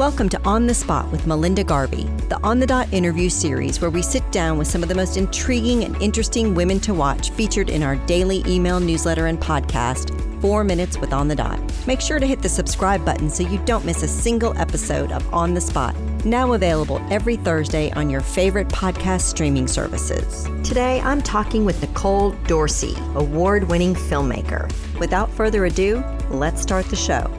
Welcome to On the Spot with Melinda Garvey, the On the Dot interview series where we sit down with some of the most intriguing and interesting women to watch featured in our daily email newsletter and podcast, Four Minutes with On the Dot. Make sure to hit the subscribe button so you don't miss a single episode of On the Spot, now available every Thursday on your favorite podcast streaming services. Today, I'm talking with Nicole Dorsey, award winning filmmaker. Without further ado, let's start the show.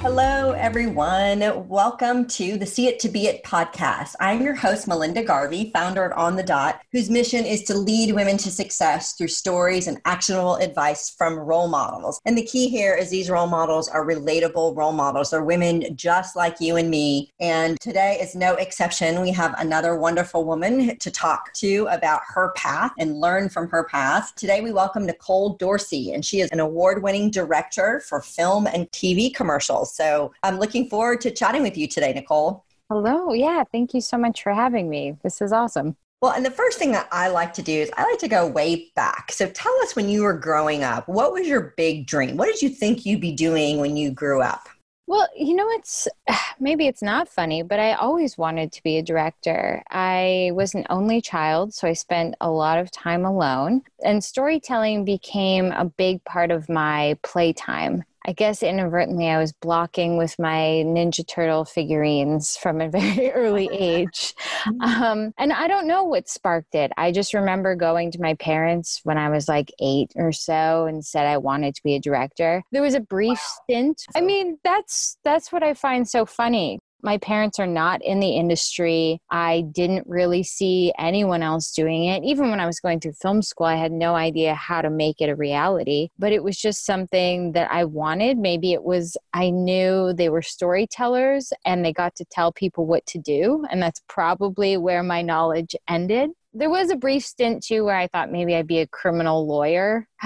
Hello, everyone. Welcome to the See It to Be It podcast. I'm your host, Melinda Garvey, founder of On the Dot, whose mission is to lead women to success through stories and actionable advice from role models. And the key here is these role models are relatable role models. They're women just like you and me. And today is no exception. We have another wonderful woman to talk to about her path and learn from her path. Today, we welcome Nicole Dorsey, and she is an award winning director for film and TV commercials. So I'm looking forward to chatting with you today, Nicole. Hello. Yeah. Thank you so much for having me. This is awesome. Well, and the first thing that I like to do is I like to go way back. So tell us when you were growing up, what was your big dream? What did you think you'd be doing when you grew up? Well, you know, it's maybe it's not funny, but I always wanted to be a director. I was an only child, so I spent a lot of time alone, and storytelling became a big part of my playtime. I guess inadvertently I was blocking with my Ninja Turtle figurines from a very early age. Mm-hmm. Um, and I don't know what sparked it. I just remember going to my parents when I was like eight or so and said I wanted to be a director. There was a brief wow. stint. I mean, that's that's what I find so funny my parents are not in the industry. I didn't really see anyone else doing it. Even when I was going through film school, I had no idea how to make it a reality, but it was just something that I wanted. Maybe it was, I knew they were storytellers and they got to tell people what to do. And that's probably where my knowledge ended there was a brief stint too where I thought maybe I'd be a criminal lawyer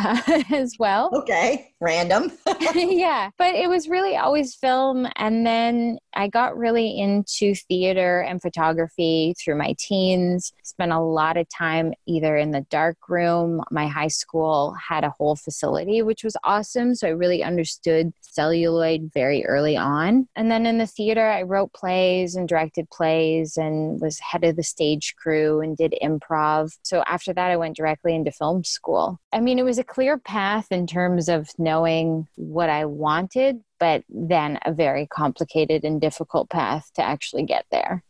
as well. Okay, random. yeah, but it was really always film. And then I got really into theater and photography through my teens. Spent a lot of time either in the dark room. My high school had a whole facility, which was awesome. So I really understood celluloid very early on. And then in the theater, I wrote plays and directed plays and was head of the stage crew and did improv. So after that, I went directly into film school. I mean, it was a clear path in terms of knowing what I wanted, but then a very complicated and difficult path to actually get there.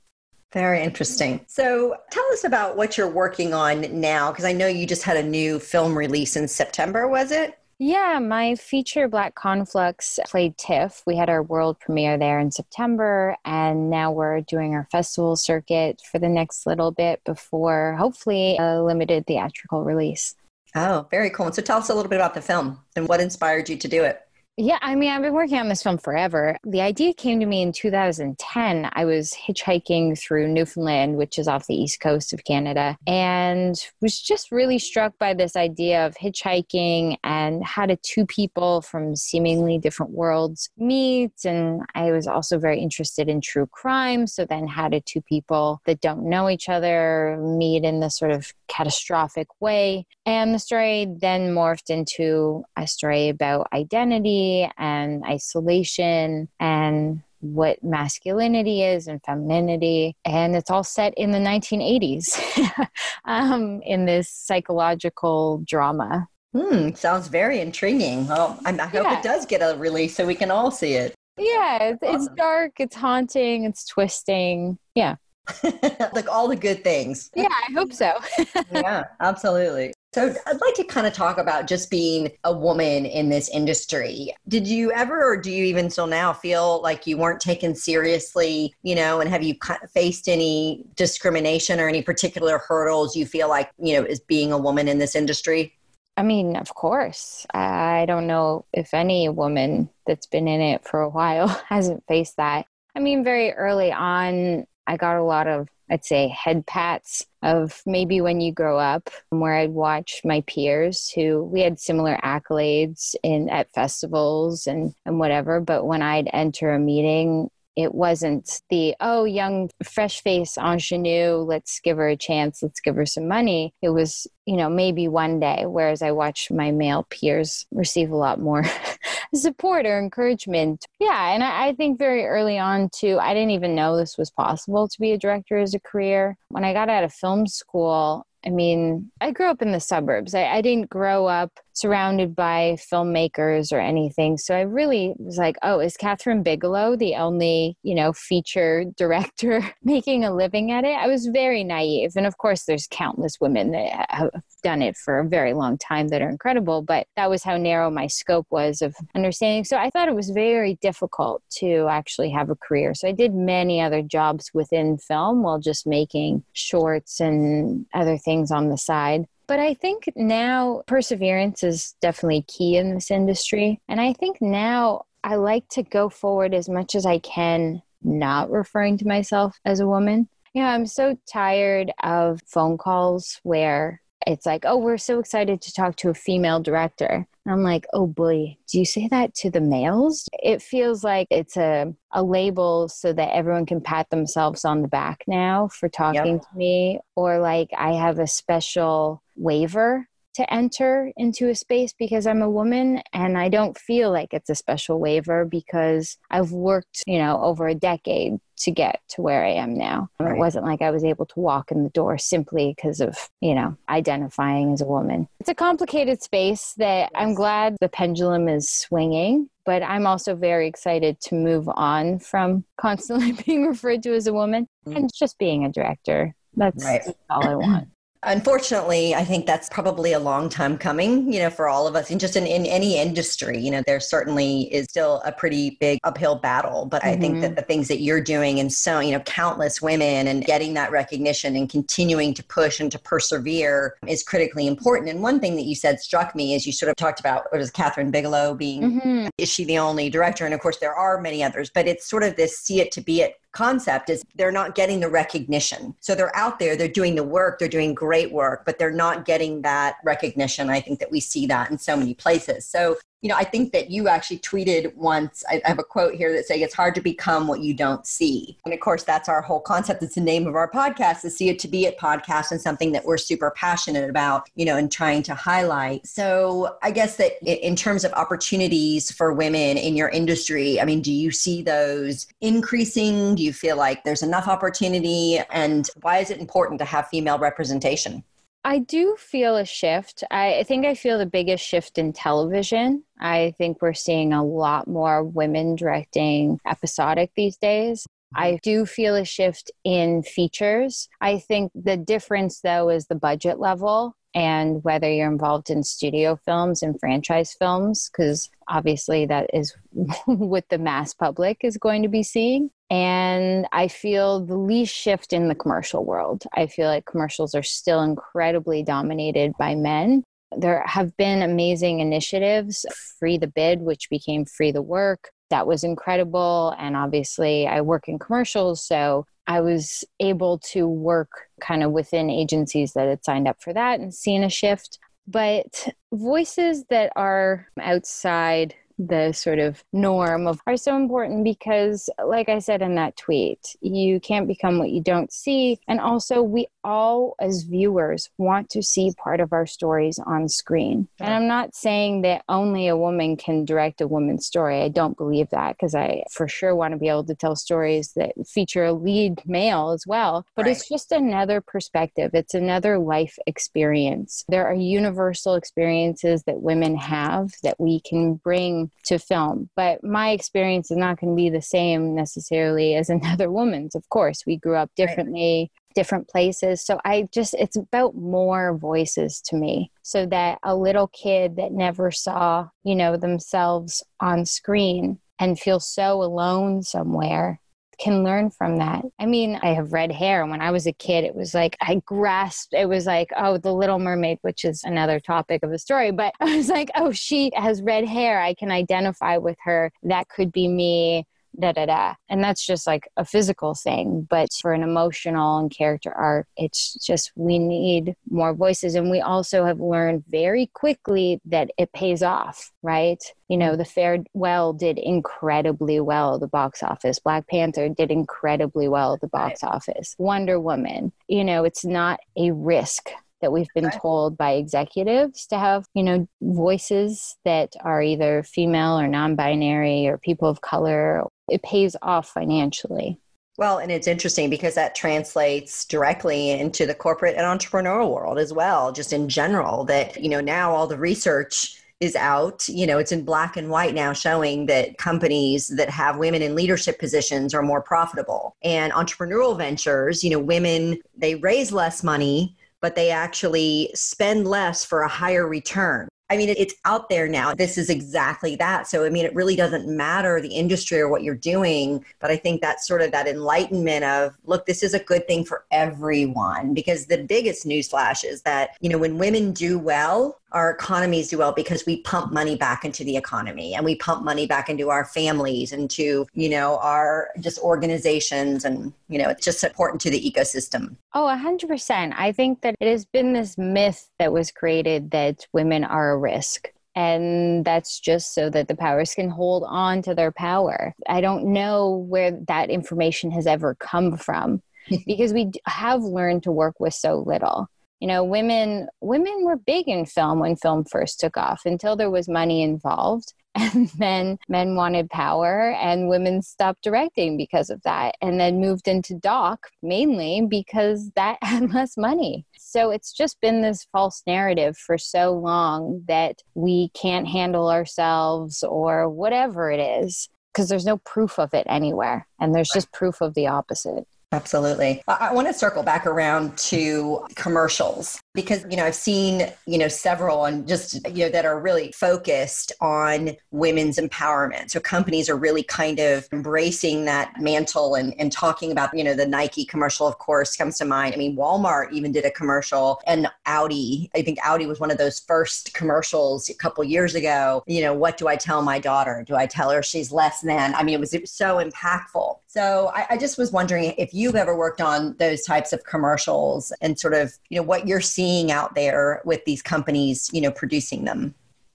Very interesting. So, tell us about what you're working on now, because I know you just had a new film release in September, was it? Yeah, my feature Black Conflux played TIFF. We had our world premiere there in September, and now we're doing our festival circuit for the next little bit before hopefully a limited theatrical release. Oh, very cool. And so tell us a little bit about the film and what inspired you to do it. Yeah, I mean, I've been working on this film forever. The idea came to me in 2010. I was hitchhiking through Newfoundland, which is off the east coast of Canada, and was just really struck by this idea of hitchhiking and how do two people from seemingly different worlds meet. And I was also very interested in true crime. So then, how do two people that don't know each other meet in this sort of catastrophic way? And the story then morphed into a story about identity and isolation and what masculinity is and femininity. And it's all set in the 1980s um, in this psychological drama. Hmm, sounds very intriguing. Well, I, I hope yeah. it does get a release so we can all see it. Yeah, it's, it's dark, it's haunting, it's twisting. Yeah. like all the good things. Yeah, I hope so. yeah, absolutely. So I'd like to kind of talk about just being a woman in this industry. Did you ever, or do you even still now feel like you weren't taken seriously, you know, and have you faced any discrimination or any particular hurdles you feel like, you know, is being a woman in this industry? I mean, of course. I don't know if any woman that's been in it for a while hasn't faced that. I mean, very early on, I got a lot of I'd say head pats of maybe when you grow up, where I'd watch my peers who we had similar accolades in at festivals and, and whatever. But when I'd enter a meeting, it wasn't the, oh, young, fresh face ingenue, let's give her a chance, let's give her some money. It was, you know, maybe one day, whereas I watched my male peers receive a lot more support or encouragement. Yeah. And I, I think very early on, too, I didn't even know this was possible to be a director as a career. When I got out of film school, I mean, I grew up in the suburbs. I, I, didn't grow up surrounded by filmmakers or anything. So I really was like, oh, is Kathryn Bigelow the only, you know, feature director making a living at it? I was very naive. And of course, there's countless women that have done it for a very long time that are incredible, but that was how narrow my scope was of understanding. So I thought it was very difficult to actually have a career. So I did many other jobs within film while just making shorts and other things on the side. But I think now perseverance is definitely key in this industry. And I think now I like to go forward as much as I can, not referring to myself as a woman. Yeah, I'm so tired of phone calls where it's like, oh, we're so excited to talk to a female director. I'm like, oh boy, do you say that to the males? It feels like it's a, a label so that everyone can pat themselves on the back now for talking yep. to me, or like I have a special waiver to enter into a space because I'm a woman and I don't feel like it's a special waiver because I've worked, you know, over a decade to get to where I am now. Right. It wasn't like I was able to walk in the door simply because of, you know, identifying as a woman. It's a complicated space that. I'm glad the pendulum is swinging but I'm also very excited to move on from constantly being referred to as a woman mm. and just being a director. That's, right. that's all I want. Unfortunately, I think that's probably a long time coming, you know, for all of us and just in, in any industry, you know, there certainly is still a pretty big uphill battle. But mm-hmm. I think that mm-hmm. the things that you're doing and so, you know, countless women and getting that recognition and continuing to push and to persevere is critically important. And one thing that you said struck me is you sort of talked about what is Kathryn Bigelow being, mm-hmm. is she the only director? And of course, there are many others, but it's sort of this see it to be it concept is they're not getting the recognition. So they're out there, they're doing the work, they're doing great work, but they're not getting that recognition. I think that we see that in so many places. So you know, I think that you actually tweeted once. I have a quote here that saying it's hard to become what you don't see. And of course, that's our whole concept. It's the name of our podcast, the See It to Be It podcast, and something that we're super passionate about, you know, and trying to highlight. So I guess that in terms of opportunities for women in your industry, I mean, do you see those increasing? Do you feel like there's enough opportunity? And why is it important to have female representation? I do feel a shift. I, I, think I feel the biggest shift in television. I think we're seeing a lot more women directing episodic these days. I do feel a shift in features. I think the difference, though, is the budget level and whether you're involved in studio films and franchise films, because obviously that is what the mass public is going to be seeing. And I feel the least shift in the commercial world. I feel like commercials are still incredibly dominated by men. There have been amazing initiatives, Free the Bid, which became Free the Work. That was incredible. And obviously, I work in commercials. So I was able to work kind of within agencies that had signed up for that and seen a shift. But voices that are outside the sort of norm of are so important because like i said in that tweet you can't become what you don't see. And also we all as viewers want to see part of our stories on screen. And i'm not saying that only a woman can direct a woman's story. I don't believe that because i for sure want to be able to tell stories that feature a lead male as well. But right. it's just another perspective. It's another life experience. There are universal experiences that women have that we can bring to film. But my experience is not going to be the same necessarily as another woman's. Of course, we grew up differently, right. different places. So I just, it's about more voices to me so that a little kid that never saw, you know, themselves on screen and feel so alone somewhere can learn from that. I mean, I have red hair. When I was a kid, it was like I grasped, it was like, oh, the Little Mermaid, which is another topic of the story. But I was like, oh, she has red hair. I can identify with her. That could be me da da da. And that's just like a physical thing. But for an emotional and character arc, it's just we need more voices. And we also have learned very quickly that it pays off, right? You know, The Farewell did incredibly well at the box office. Black Panther did incredibly well at the box right. office. Wonder Woman, you know, it's not a risk that we've been told by executives to have, you know, voices that are either female or non binary or people of color. It pays off financially. Well, and it's interesting because that translates directly into the corporate and entrepreneurial world as well, just in general, that, you know, now all the research is out. You know, it's in black and white now showing that companies that have women in leadership positions are more profitable. And entrepreneurial ventures, you know, women, they raise less money, but they actually spend less for a higher return. I mean, it's out there now. This is exactly that. So, I mean, it really doesn't matter the industry or what you're doing. But I think that's sort of that enlightenment of, look, this is a good thing for everyone. Because the biggest newsflash is that, you know, when women do well, our economies do well because we pump money back into the economy and we pump money back into our families and to you know our just organizations and you know it's just important to the ecosystem. Oh 100% i think that it has been this myth that was created that women are a risk and that's just so that the powers can hold on to their power. I don't know where that information has ever come from because we have learned to work with so little you know women women were big in film when film first took off until there was money involved. And then men wanted power and women stopped directing because of that and then moved into doc mainly because that had less money. So it's just been this false narrative for so long that we can't handle ourselves or whatever it is because there's no proof of it anywhere and there's just proof of the opposite Absolutely. I want to circle back around to commercials because you know I've seen you know several and just you know that are really focused on women's empowerment. So companies are really kind of embracing that mantle and, and talking about you know the Nike commercial of course comes to mind. I mean Walmart even did a commercial and Audi. I think Audi was one of those first commercials a couple years ago. You know what do I tell my daughter? Do I tell her she's less than? I mean it was, it was so impactful. So I, I just was wondering if you've ever worked on those types of commercials and sort of, you know, what you're seeing out there with these companies, you know, producing them.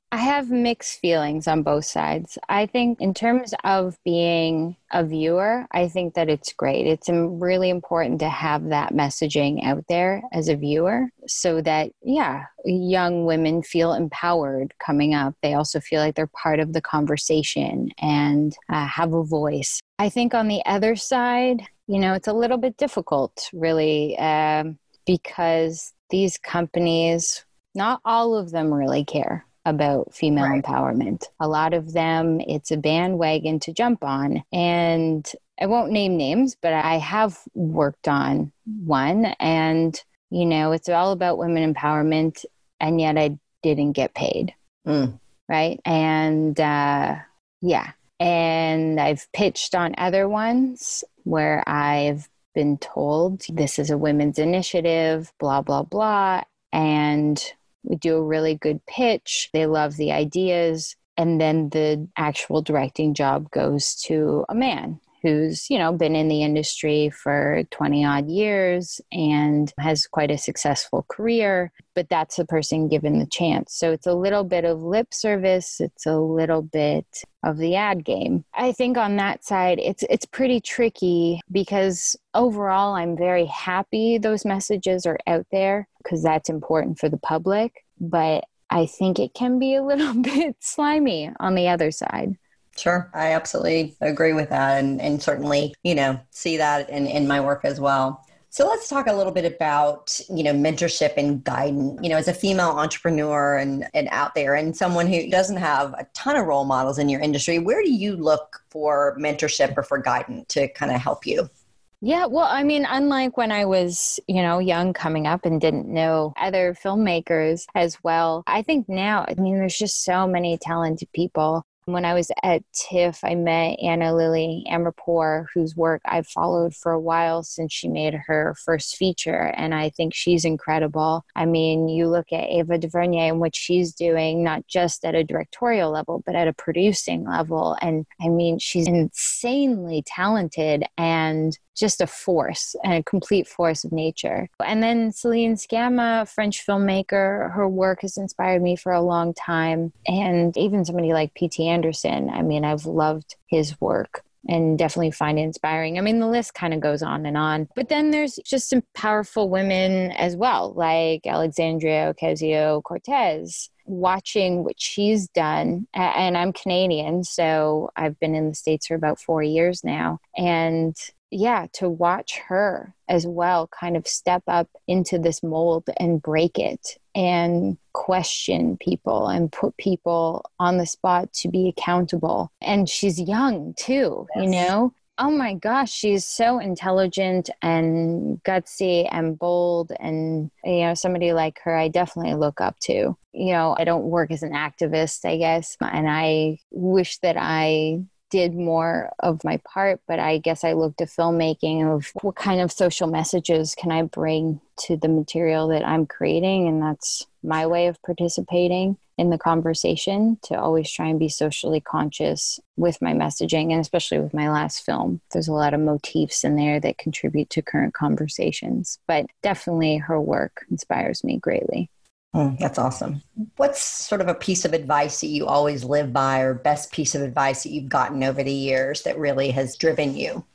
I have mixed feelings on both sides. I think, in terms of being a viewer, I think that it's great. It's really important to have that messaging out there as a viewer so that, yeah, young women feel empowered coming up. They also feel like they're part of the conversation and uh, have a voice. I think on the other side, you know, it's a little bit difficult, really, um, because these companies, not all of them really care about female right. empowerment. A lot of them, it's a bandwagon to jump on. And I won't name names, but I have worked on one. And, you know, it's all about women empowerment. And yet I didn't get paid. Mm. Right. And uh, yeah. And I've pitched on other ones where I've been told this is a women's initiative, blah, blah, blah. And we do a really good pitch. They love the ideas. And then the actual directing job goes to a man who's, you know, been in the industry for 20 odd years and has quite a successful career, but that's the person given the chance. So it's a little bit of lip service, it's a little bit of the ad game. I think on that side it's it's pretty tricky because overall I'm very happy those messages are out there because that's important for the public, but I think it can be a little bit slimy on the other side. Sure. I absolutely agree with that and, and certainly, you know, see that in, in my work as well. So let's talk a little bit about, you know, mentorship and guidance. You know, as a female entrepreneur and, and out there and someone who doesn't have a ton of role models in your industry, where do you look for mentorship or for guidance to kind of help you? Yeah, well, I mean, unlike when I was, you know, young coming up and didn't know other filmmakers as well, I think now, I mean, there's just so many talented people When I was at TIFF, I met Ana Lily Amirpour, whose work I've followed for a while since she made her first feature. And I think she's incredible. I mean, you look at Ava DuVernay and what she's doing, not just at a directorial level, but at a producing level. And I mean, she's insanely talented and just a force and a complete force of nature. And then Celine Sciamma, French filmmaker, her work has inspired me for a long time. And even somebody like P.T. Anderson, I mean, I've loved his work and definitely find it inspiring. I mean, the list kind of goes on and on. But then there's just some powerful women as well, like Alexandria Ocasio Cortez. Watching what she's done, and I'm Canadian, so I've been in the States for about four years now. And yeah, to watch her as well kind of step up into this mold and break it and question people and put people on the spot to be accountable. And she's young too, yes. you know? Oh my gosh, she's so intelligent and gutsy and bold. And, you know, somebody like her, I definitely look up to. You know, I don't work as an activist, I guess. And I wish that I did more of my part, but I guess I looked at filmmaking of what kind of social messages can I bring to the material that I'm creating. And that's my way of participating in the conversation to always try and be socially conscious with my messaging and especially with my last film. There's a lot of motifs in there that contribute to current conversations, but definitely her work inspires me greatly. Mm, that's awesome. What's sort of a piece of advice that you always live by, or best piece of advice that you've gotten over the years that really has driven you?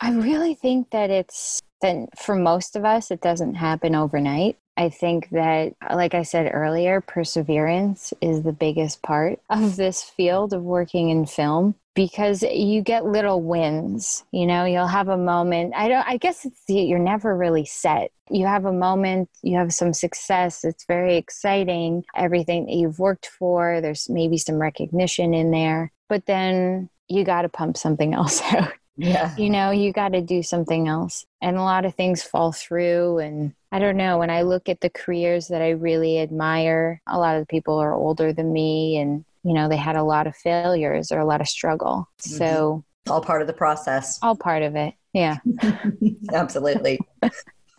I really think that it's that for most of us, it doesn't happen overnight. I think that, like I said earlier, perseverance is the biggest part of this field of working in film because you get little wins you know you'll have a moment. I don't i guess it's you're never really set. You have a moment you have some success it's very exciting everything that you've worked for there's maybe some recognition in there but then you got to pump something else out. Yeah. You know you got to do something else. And a lot of things fall through and i don't know when i look at the careers that i really admire a lot of the people are older than me and you know, they had a lot of failures or a lot of struggle. Mm-hmm. So, all part of the process. All part of it. Yeah. Absolutely.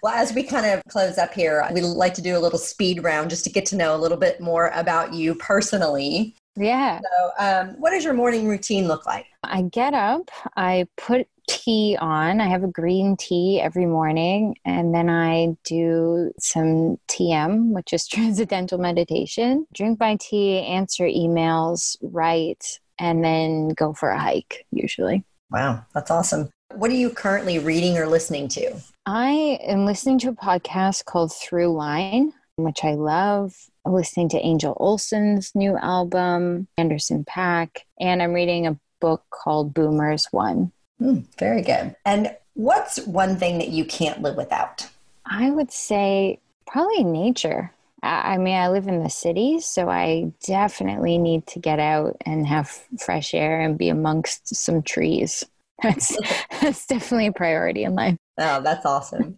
Well, as we kind of close up here, we like to do a little speed round just to get to know a little bit more about you personally. Yeah. So, um, what does your morning routine look like? I get up, I put tea on. I have a green tea every morning, and then I do some TM, which is transcendental meditation. Drink my tea, answer emails, write, and then go for a hike, usually. Wow, that's awesome. What are you currently reading or listening to? I am listening to a podcast called Throughline, which I love. Listening to Angel Olsen's new album, Anderson Paak, and I'm reading a book called Boomers One. Mm, very good. And what's one thing that you can't live without? I would say probably nature. I mean, I live in the city, so I definitely need to get out and have fresh air and be amongst some trees. That's, that's definitely a priority in life. Oh, that's awesome.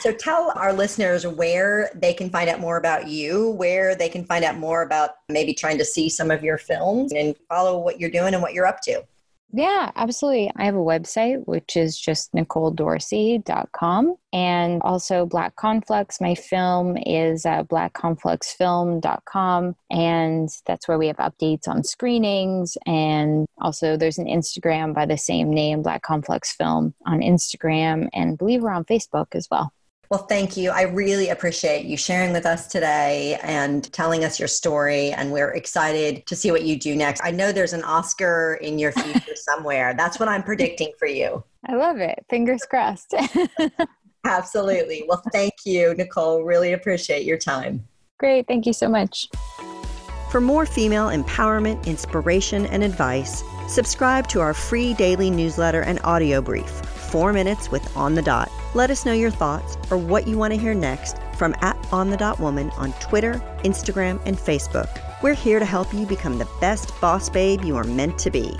so tell our listeners where they can find out more about you, where they can find out more about maybe trying to see some of your films and follow what you're doing and what you're up to. Yeah, absolutely. I have a website, which is just nicoledorsey.com. And also Black Conflux. My film is uh, blackconfluxfilm.com. And that's where we have updates on screenings. And also there's an Instagram by the same name, Black Conflux Film on Instagram. And believe we're on Facebook as well. Well, thank you. I really appreciate you sharing with us today and telling us your story. And we're excited to see what you do next. I know there's an Oscar in your future somewhere. That's what I'm predicting for you. I love it. Fingers crossed. Absolutely. Well, thank you, Nicole. Really appreciate your time. Great. Thank you so much. For more female empowerment, inspiration, and advice, subscribe to our free daily newsletter and audio brief, Four Minutes with On the Dot. Let us know your thoughts or what you want to hear next from at On the Dot Woman on Twitter, Instagram, and Facebook. We're here to help you become the best boss babe you are meant to be.